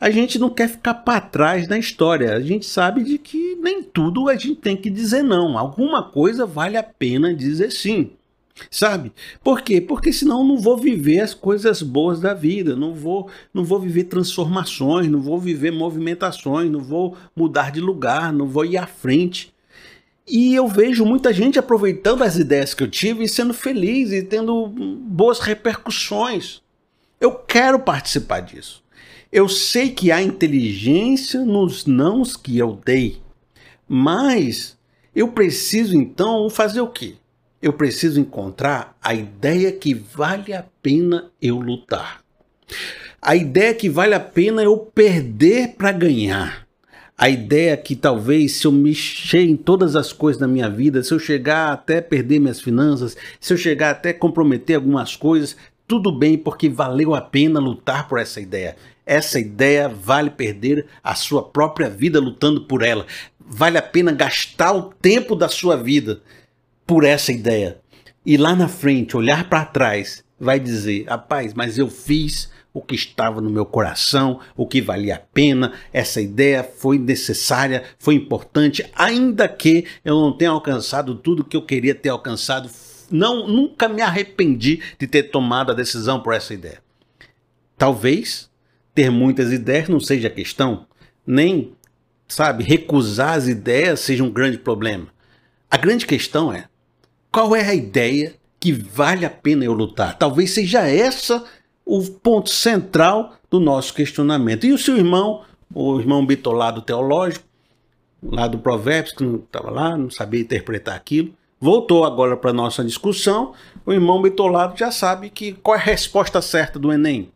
a gente não quer ficar para trás na história. A gente sabe de que nem tudo a gente tem que dizer não. Alguma coisa vale a pena dizer sim. Sabe? Por quê? Porque senão não vou viver as coisas boas da vida, não vou, não vou viver transformações, não vou viver movimentações, não vou mudar de lugar, não vou ir à frente. E eu vejo muita gente aproveitando as ideias que eu tive e sendo feliz e tendo boas repercussões. Eu quero participar disso. Eu sei que há inteligência nos nãos que eu dei, mas eu preciso então fazer o quê? Eu preciso encontrar a ideia que vale a pena eu lutar. A ideia que vale a pena eu perder para ganhar. A ideia que talvez se eu mexer em todas as coisas da minha vida, se eu chegar até perder minhas finanças, se eu chegar até comprometer algumas coisas, tudo bem porque valeu a pena lutar por essa ideia. Essa ideia vale perder a sua própria vida lutando por ela. Vale a pena gastar o tempo da sua vida por essa ideia. E lá na frente, olhar para trás, vai dizer: rapaz, mas eu fiz o que estava no meu coração, o que valia a pena, essa ideia foi necessária, foi importante, ainda que eu não tenha alcançado tudo que eu queria ter alcançado, não nunca me arrependi de ter tomado a decisão por essa ideia. Talvez ter muitas ideias não seja a questão, nem, sabe, recusar as ideias seja um grande problema. A grande questão é qual é a ideia que vale a pena eu lutar? Talvez seja essa o ponto central do nosso questionamento. E o seu irmão, o irmão bitolado teológico, lá do Provérbios, que não estava lá, não sabia interpretar aquilo, voltou agora para a nossa discussão. O irmão bitolado já sabe que qual é a resposta certa do Enem,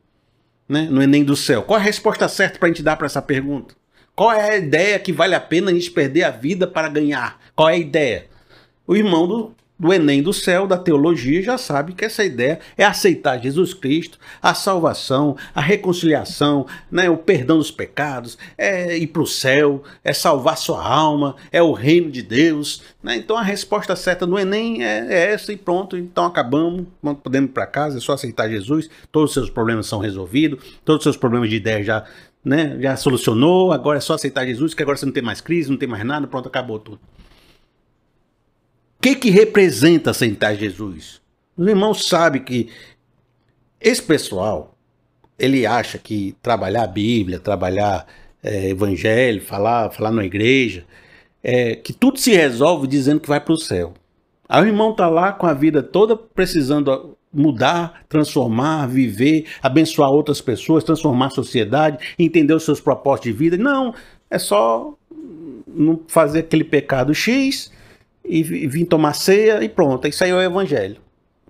né? no Enem do céu. Qual é a resposta certa para a gente dar para essa pergunta? Qual é a ideia que vale a pena a gente perder a vida para ganhar? Qual é a ideia? O irmão do do Enem do céu, da teologia, já sabe que essa ideia é aceitar Jesus Cristo, a salvação, a reconciliação, né, o perdão dos pecados, é ir para o céu, é salvar sua alma, é o reino de Deus. Né? Então a resposta certa do Enem é, é essa e pronto, então acabamos, podemos ir para casa, é só aceitar Jesus, todos os seus problemas são resolvidos, todos os seus problemas de ideia já, né, já solucionou, agora é só aceitar Jesus, que agora você não tem mais crise, não tem mais nada, pronto, acabou tudo que, que representa aceitar Jesus? Os irmãos sabem que esse pessoal, ele acha que trabalhar a Bíblia, trabalhar é, Evangelho, falar, falar na igreja, é, que tudo se resolve dizendo que vai para o céu. Aí o irmão está lá com a vida toda precisando mudar, transformar, viver, abençoar outras pessoas, transformar a sociedade, entender os seus propósitos de vida. Não, é só não fazer aquele pecado X, e, vim tomar ceia e pronto. Isso aí é o evangelho.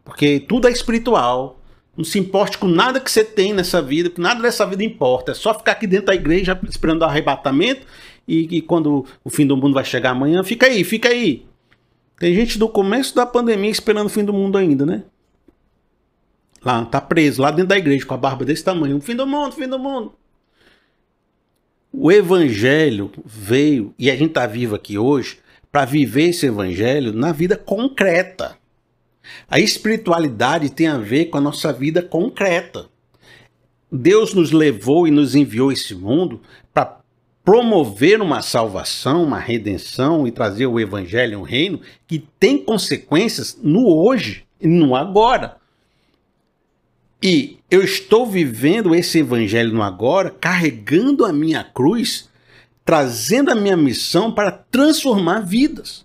Porque tudo é espiritual. Não se importe com nada que você tem nessa vida, porque nada dessa vida importa. É só ficar aqui dentro da igreja esperando o arrebatamento e, e quando o fim do mundo vai chegar amanhã, fica aí, fica aí. Tem gente do começo da pandemia esperando o fim do mundo ainda, né? Lá, tá preso, lá dentro da igreja, com a barba desse tamanho. Fim do mundo, fim do mundo. O evangelho veio, e a gente tá vivo aqui hoje, para viver esse evangelho na vida concreta. A espiritualidade tem a ver com a nossa vida concreta. Deus nos levou e nos enviou esse mundo para promover uma salvação, uma redenção e trazer o evangelho, um reino que tem consequências no hoje e no agora. E eu estou vivendo esse evangelho no agora, carregando a minha cruz trazendo a minha missão para transformar vidas,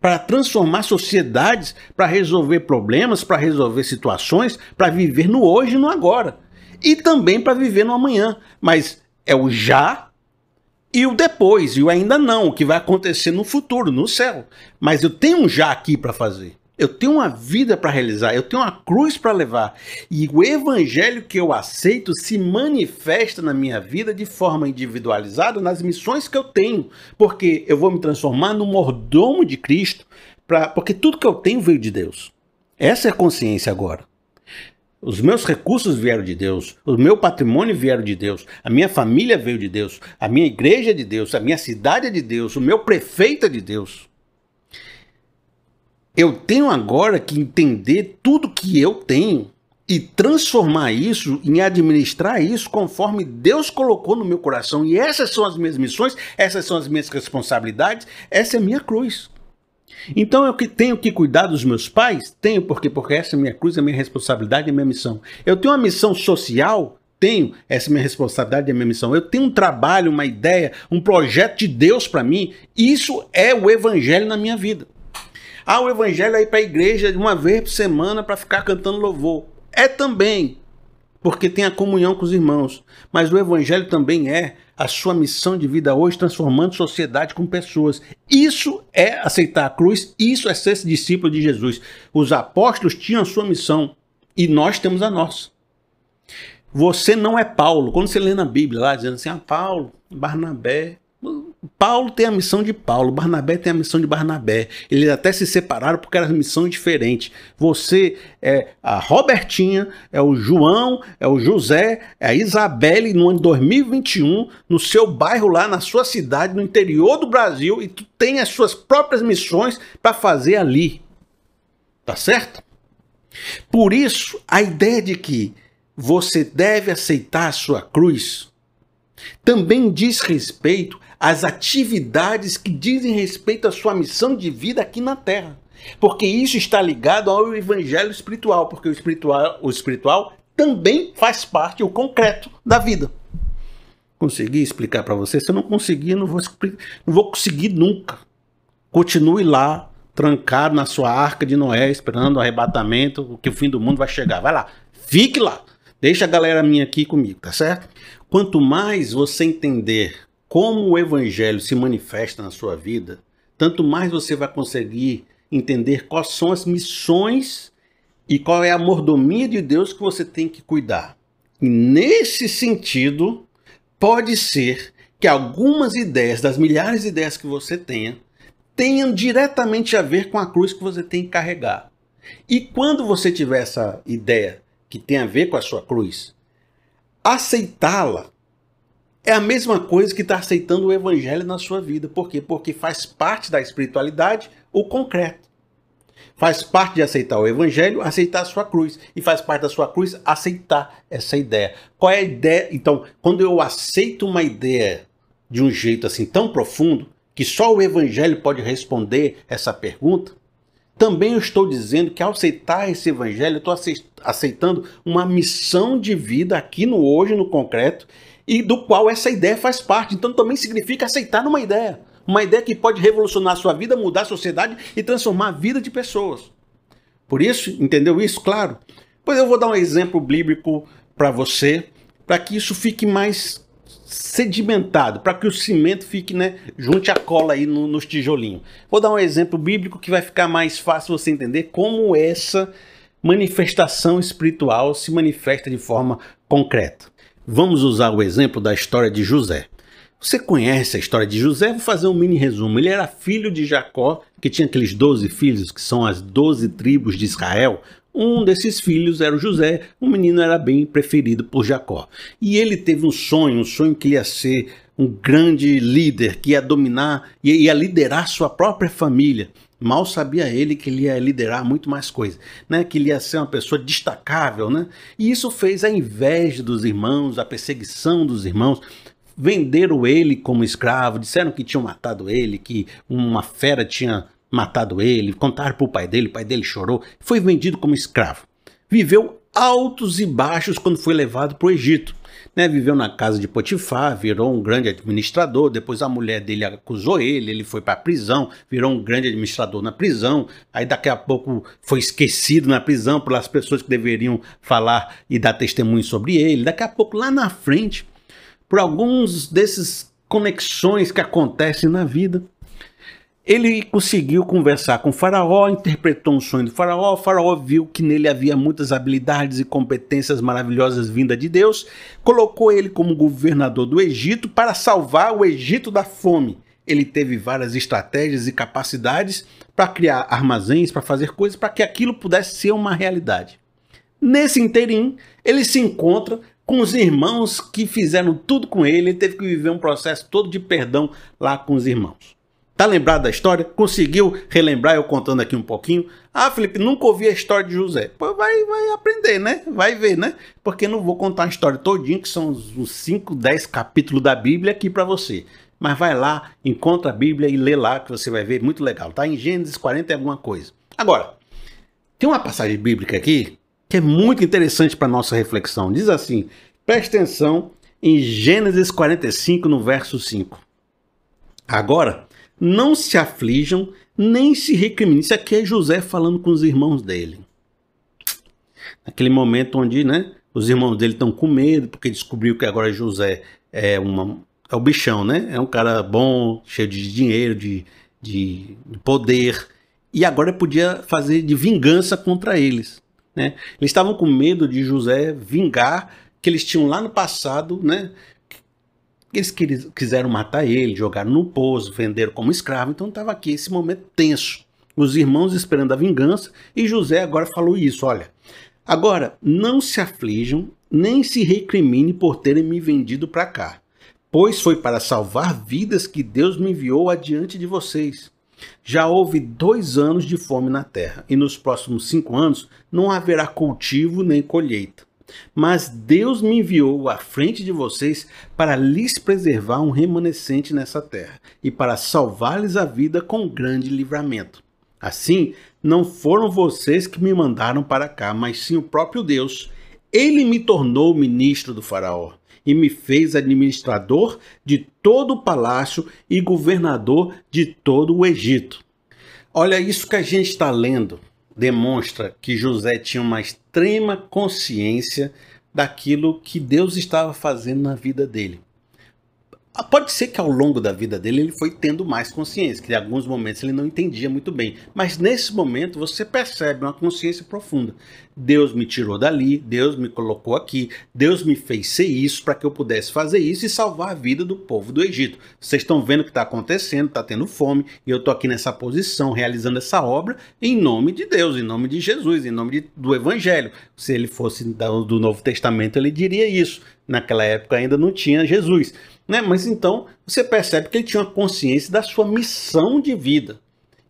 para transformar sociedades, para resolver problemas, para resolver situações, para viver no hoje e no agora. E também para viver no amanhã. Mas é o já e o depois, e o ainda não, o que vai acontecer no futuro, no céu. Mas eu tenho um já aqui para fazer. Eu tenho uma vida para realizar, eu tenho uma cruz para levar. E o evangelho que eu aceito se manifesta na minha vida de forma individualizada nas missões que eu tenho, porque eu vou me transformar no mordomo de Cristo, pra, porque tudo que eu tenho veio de Deus. Essa é a consciência agora. Os meus recursos vieram de Deus, o meu patrimônio vieram de Deus, a minha família veio de Deus, a minha igreja é de Deus, a minha cidade é de Deus, o meu prefeito é de Deus. Eu tenho agora que entender tudo que eu tenho e transformar isso, em administrar isso conforme Deus colocou no meu coração. E essas são as minhas missões, essas são as minhas responsabilidades, essa é a minha cruz. Então eu tenho que cuidar dos meus pais? Tenho, porque porque essa é minha cruz, é minha responsabilidade, é minha missão. Eu tenho uma missão social? Tenho, essa é a minha responsabilidade, é minha missão. Eu tenho um trabalho, uma ideia, um projeto de Deus para mim. Isso é o evangelho na minha vida. Ah, o evangelho é ir para a igreja uma vez por semana para ficar cantando louvor. É também, porque tem a comunhão com os irmãos. Mas o evangelho também é a sua missão de vida hoje, transformando sociedade com pessoas. Isso é aceitar a cruz, isso é ser discípulo de Jesus. Os apóstolos tinham a sua missão e nós temos a nossa. Você não é Paulo. Quando você lê na Bíblia lá dizendo assim, ah, Paulo, Barnabé, Paulo tem a missão de Paulo, Barnabé tem a missão de Barnabé. Eles até se separaram porque eram missões diferentes. Você é a Robertinha, é o João, é o José, é a Isabelle no ano 2021, no seu bairro lá, na sua cidade, no interior do Brasil, e tu tem as suas próprias missões para fazer ali. Tá certo? Por isso, a ideia de que você deve aceitar a sua cruz também diz respeito às atividades que dizem respeito à sua missão de vida aqui na Terra. Porque isso está ligado ao evangelho espiritual, porque o espiritual, o espiritual também faz parte, o concreto da vida. Consegui explicar para você? Se eu não conseguir, não vou, não vou conseguir nunca. Continue lá, trancado na sua arca de Noé, esperando o arrebatamento, que o fim do mundo vai chegar. Vai lá, fique lá. Deixa a galera minha aqui comigo, tá certo? Quanto mais você entender como o evangelho se manifesta na sua vida, tanto mais você vai conseguir entender quais são as missões e qual é a mordomia de Deus que você tem que cuidar. E nesse sentido, pode ser que algumas ideias, das milhares de ideias que você tenha, tenham diretamente a ver com a cruz que você tem que carregar. E quando você tiver essa ideia que tem a ver com a sua cruz, aceitá-la é a mesma coisa que está aceitando o evangelho na sua vida. Por quê? Porque faz parte da espiritualidade o concreto. Faz parte de aceitar o evangelho, aceitar a sua cruz. E faz parte da sua cruz aceitar essa ideia. Qual é a ideia? Então, quando eu aceito uma ideia de um jeito assim tão profundo, que só o evangelho pode responder essa pergunta, também eu estou dizendo que ao aceitar esse evangelho, eu estou aceitando uma missão de vida aqui no hoje, no concreto, e do qual essa ideia faz parte. Então também significa aceitar uma ideia. Uma ideia que pode revolucionar a sua vida, mudar a sociedade e transformar a vida de pessoas. Por isso, entendeu isso? Claro. Pois eu vou dar um exemplo bíblico para você, para que isso fique mais sedimentado, para que o cimento fique, né, junte a cola aí no, nos tijolinhos. Vou dar um exemplo bíblico que vai ficar mais fácil você entender como essa manifestação espiritual se manifesta de forma concreta. Vamos usar o exemplo da história de José. Você conhece a história de José? Vou fazer um mini resumo. Ele era filho de Jacó, que tinha aqueles 12 filhos, que são as 12 tribos de Israel. Um desses filhos era o José, um menino era bem preferido por Jacó. E ele teve um sonho, um sonho que ia ser um grande líder, que ia dominar, ia liderar sua própria família. Mal sabia ele que ele ia liderar muito mais coisas, né? que ele ia ser uma pessoa destacável. Né? E isso fez a inveja dos irmãos, a perseguição dos irmãos. Venderam ele como escravo, disseram que tinham matado ele, que uma fera tinha matado ele, contaram para o pai dele, o pai dele chorou, foi vendido como escravo. Viveu altos e baixos quando foi levado para o Egito. Né, viveu na casa de Potifar, virou um grande administrador. Depois a mulher dele acusou ele, ele foi para a prisão, virou um grande administrador na prisão. Aí daqui a pouco foi esquecido na prisão pelas pessoas que deveriam falar e dar testemunho sobre ele. Daqui a pouco, lá na frente, por alguns desses conexões que acontecem na vida, ele conseguiu conversar com o faraó, interpretou um sonho do faraó, o faraó viu que nele havia muitas habilidades e competências maravilhosas vindas de Deus, colocou ele como governador do Egito para salvar o Egito da fome. Ele teve várias estratégias e capacidades para criar armazéns, para fazer coisas para que aquilo pudesse ser uma realidade. Nesse interim, ele se encontra com os irmãos que fizeram tudo com ele, ele teve que viver um processo todo de perdão lá com os irmãos. Tá lembrado da história? Conseguiu relembrar eu contando aqui um pouquinho? Ah, Felipe, nunca ouvi a história de José. Pô, vai, vai aprender, né? Vai ver, né? Porque não vou contar a história todinha, que são os 5, 10 capítulos da Bíblia aqui para você. Mas vai lá, encontra a Bíblia e lê lá, que você vai ver, muito legal. Tá em Gênesis 40 e alguma coisa. Agora, tem uma passagem bíblica aqui que é muito interessante para nossa reflexão. Diz assim: preste atenção em Gênesis 45, no verso 5. Agora, não se aflijam, nem se recriminem. Isso aqui é José falando com os irmãos dele. Naquele momento onde né, os irmãos dele estão com medo, porque descobriu que agora José é, uma, é o bichão, né? É um cara bom, cheio de dinheiro, de, de, de poder. E agora podia fazer de vingança contra eles. Né? Eles estavam com medo de José vingar que eles tinham lá no passado, né? Eles quiseram matar ele, jogaram no poço, venderam como escravo. Então estava aqui esse momento tenso. Os irmãos esperando a vingança e José agora falou isso: olha, agora não se aflijam nem se recrimine por terem me vendido para cá, pois foi para salvar vidas que Deus me enviou adiante de vocês. Já houve dois anos de fome na terra, e nos próximos cinco anos não haverá cultivo nem colheita. Mas Deus me enviou à frente de vocês para lhes preservar um remanescente nessa terra e para salvar-lhes a vida com grande livramento. Assim, não foram vocês que me mandaram para cá, mas sim o próprio Deus. Ele me tornou ministro do Faraó e me fez administrador de todo o palácio e governador de todo o Egito. Olha isso que a gente está lendo demonstra que José tinha uma extrema consciência daquilo que Deus estava fazendo na vida dele. Ah, pode ser que ao longo da vida dele ele foi tendo mais consciência, que em alguns momentos ele não entendia muito bem. Mas nesse momento você percebe uma consciência profunda. Deus me tirou dali, Deus me colocou aqui, Deus me fez ser isso para que eu pudesse fazer isso e salvar a vida do povo do Egito. Vocês estão vendo o que está acontecendo, está tendo fome, e eu estou aqui nessa posição, realizando essa obra em nome de Deus, em nome de Jesus, em nome de, do Evangelho. Se ele fosse do, do Novo Testamento, ele diria isso. Naquela época ainda não tinha Jesus. Né? Mas então você percebe que ele tinha uma consciência da sua missão de vida.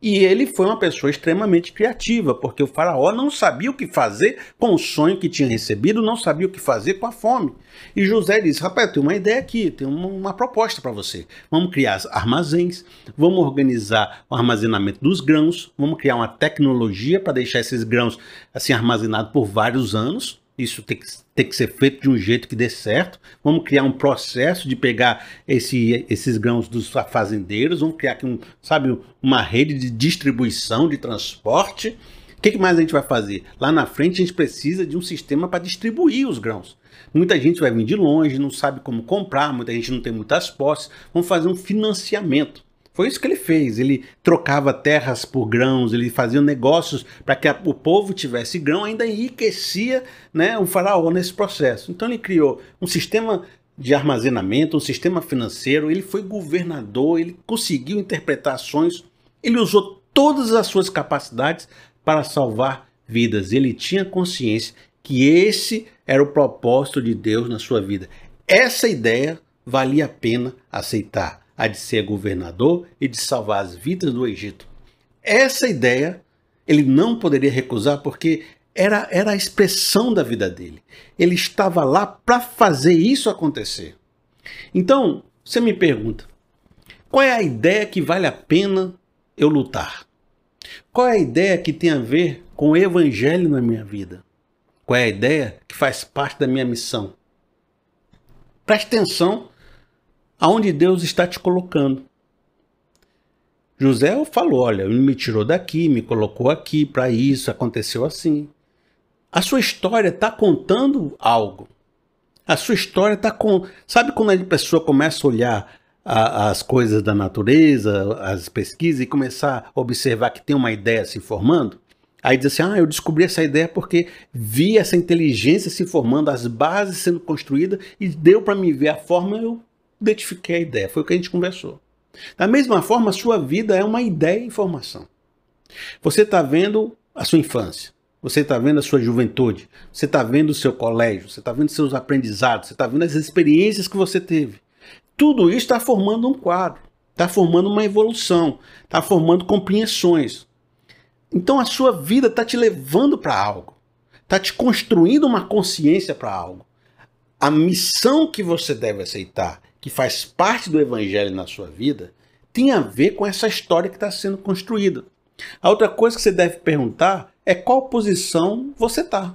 E ele foi uma pessoa extremamente criativa, porque o faraó não sabia o que fazer com o sonho que tinha recebido, não sabia o que fazer com a fome. E José disse: Rapaz, eu tenho uma ideia aqui, tenho uma, uma proposta para você. Vamos criar armazéns, vamos organizar o armazenamento dos grãos, vamos criar uma tecnologia para deixar esses grãos assim armazenados por vários anos isso tem que, tem que ser feito de um jeito que dê certo. Vamos criar um processo de pegar esse, esses grãos dos fazendeiros, vamos criar aqui um, sabe, uma rede de distribuição, de transporte. O que, que mais a gente vai fazer? Lá na frente a gente precisa de um sistema para distribuir os grãos. Muita gente vai vir de longe, não sabe como comprar, muita gente não tem muitas posses. Vamos fazer um financiamento. Foi isso que ele fez. Ele trocava terras por grãos, ele fazia negócios para que a, o povo tivesse grão, ainda enriquecia né, o faraó nesse processo. Então ele criou um sistema de armazenamento, um sistema financeiro, ele foi governador, ele conseguiu interpretar ações, ele usou todas as suas capacidades para salvar vidas. Ele tinha consciência que esse era o propósito de Deus na sua vida. Essa ideia valia a pena aceitar a de ser governador e de salvar as vidas do Egito. Essa ideia ele não poderia recusar porque era, era a expressão da vida dele. Ele estava lá para fazer isso acontecer. Então, você me pergunta: qual é a ideia que vale a pena eu lutar? Qual é a ideia que tem a ver com o evangelho na minha vida? Qual é a ideia que faz parte da minha missão? Preste atenção aonde Deus está te colocando. José falou: Olha, me tirou daqui, me colocou aqui para isso, aconteceu assim. A sua história está contando algo. A sua história está com. Sabe quando a pessoa começa a olhar a, as coisas da natureza, as pesquisas e começar a observar que tem uma ideia se formando? Aí diz assim: Ah, eu descobri essa ideia porque vi essa inteligência se formando, as bases sendo construídas e deu para me ver a forma, eu identifiquei a ideia, foi o que a gente conversou. Da mesma forma, a sua vida é uma ideia e informação. Você está vendo a sua infância, você está vendo a sua juventude, você está vendo o seu colégio, você está vendo seus aprendizados, você está vendo as experiências que você teve. Tudo isso está formando um quadro. está formando uma evolução, está formando compreensões. Então a sua vida está te levando para algo, está te construindo uma consciência para algo. A missão que você deve aceitar, que faz parte do evangelho na sua vida, tem a ver com essa história que está sendo construída. A outra coisa que você deve perguntar é qual posição você está.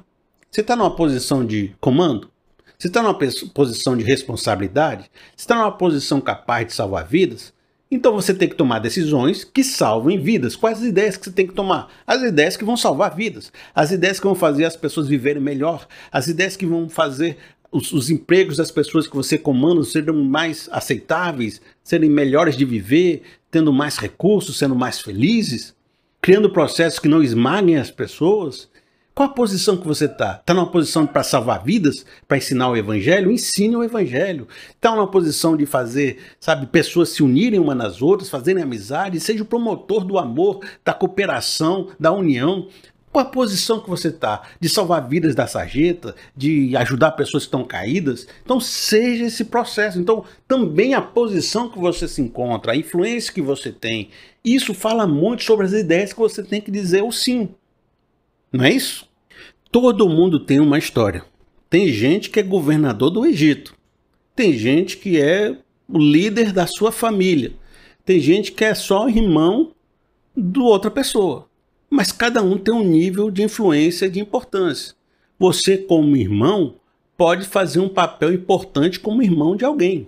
Você está numa posição de comando? Você está numa posição de responsabilidade? Você está numa posição capaz de salvar vidas? Então você tem que tomar decisões que salvem vidas. Quais as ideias que você tem que tomar? As ideias que vão salvar vidas. As ideias que vão fazer as pessoas viverem melhor. As ideias que vão fazer os, os empregos das pessoas que você comanda serem mais aceitáveis, serem melhores de viver, tendo mais recursos, sendo mais felizes criando processos que não esmaguem as pessoas? Qual a posição que você está? Está numa posição para salvar vidas, para ensinar o evangelho? Ensine o evangelho. Está numa posição de fazer, sabe, pessoas se unirem umas nas outras, fazerem amizade, seja o promotor do amor, da cooperação, da união. Qual a posição que você está? De salvar vidas da sarjeta, de ajudar pessoas que estão caídas? Então, seja esse processo. Então, também a posição que você se encontra, a influência que você tem, isso fala muito sobre as ideias que você tem que dizer o sim. Não é isso? Todo mundo tem uma história. Tem gente que é governador do Egito. Tem gente que é o líder da sua família. Tem gente que é só irmão do outra pessoa. Mas cada um tem um nível de influência e de importância. Você, como irmão, pode fazer um papel importante como irmão de alguém.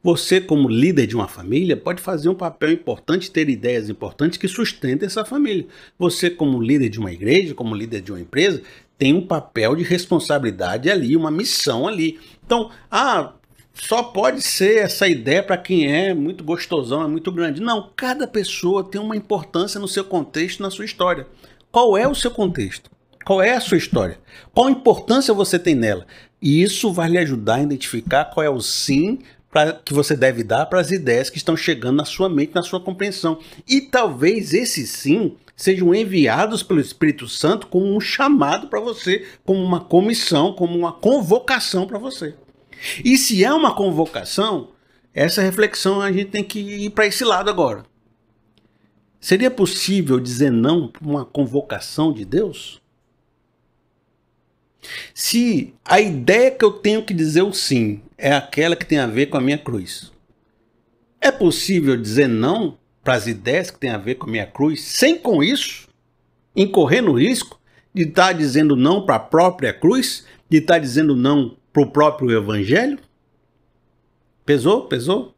Você, como líder de uma família, pode fazer um papel importante, ter ideias importantes que sustentem essa família. Você, como líder de uma igreja, como líder de uma empresa, tem um papel de responsabilidade ali, uma missão ali. Então, ah, só pode ser essa ideia para quem é muito gostosão, é muito grande. Não, cada pessoa tem uma importância no seu contexto, na sua história. Qual é o seu contexto? Qual é a sua história? Qual importância você tem nela? E isso vai lhe ajudar a identificar qual é o sim pra, que você deve dar para as ideias que estão chegando na sua mente, na sua compreensão. E talvez esses sim sejam enviados pelo Espírito Santo como um chamado para você, como uma comissão, como uma convocação para você. E se é uma convocação, essa reflexão a gente tem que ir para esse lado agora. Seria possível dizer não para uma convocação de Deus? Se a ideia que eu tenho que dizer o sim é aquela que tem a ver com a minha cruz. É possível dizer não para as ideias que têm a ver com a minha cruz, sem com isso incorrer no risco de estar tá dizendo não para a própria cruz, de estar tá dizendo não para o próprio evangelho? Pesou? Pesou?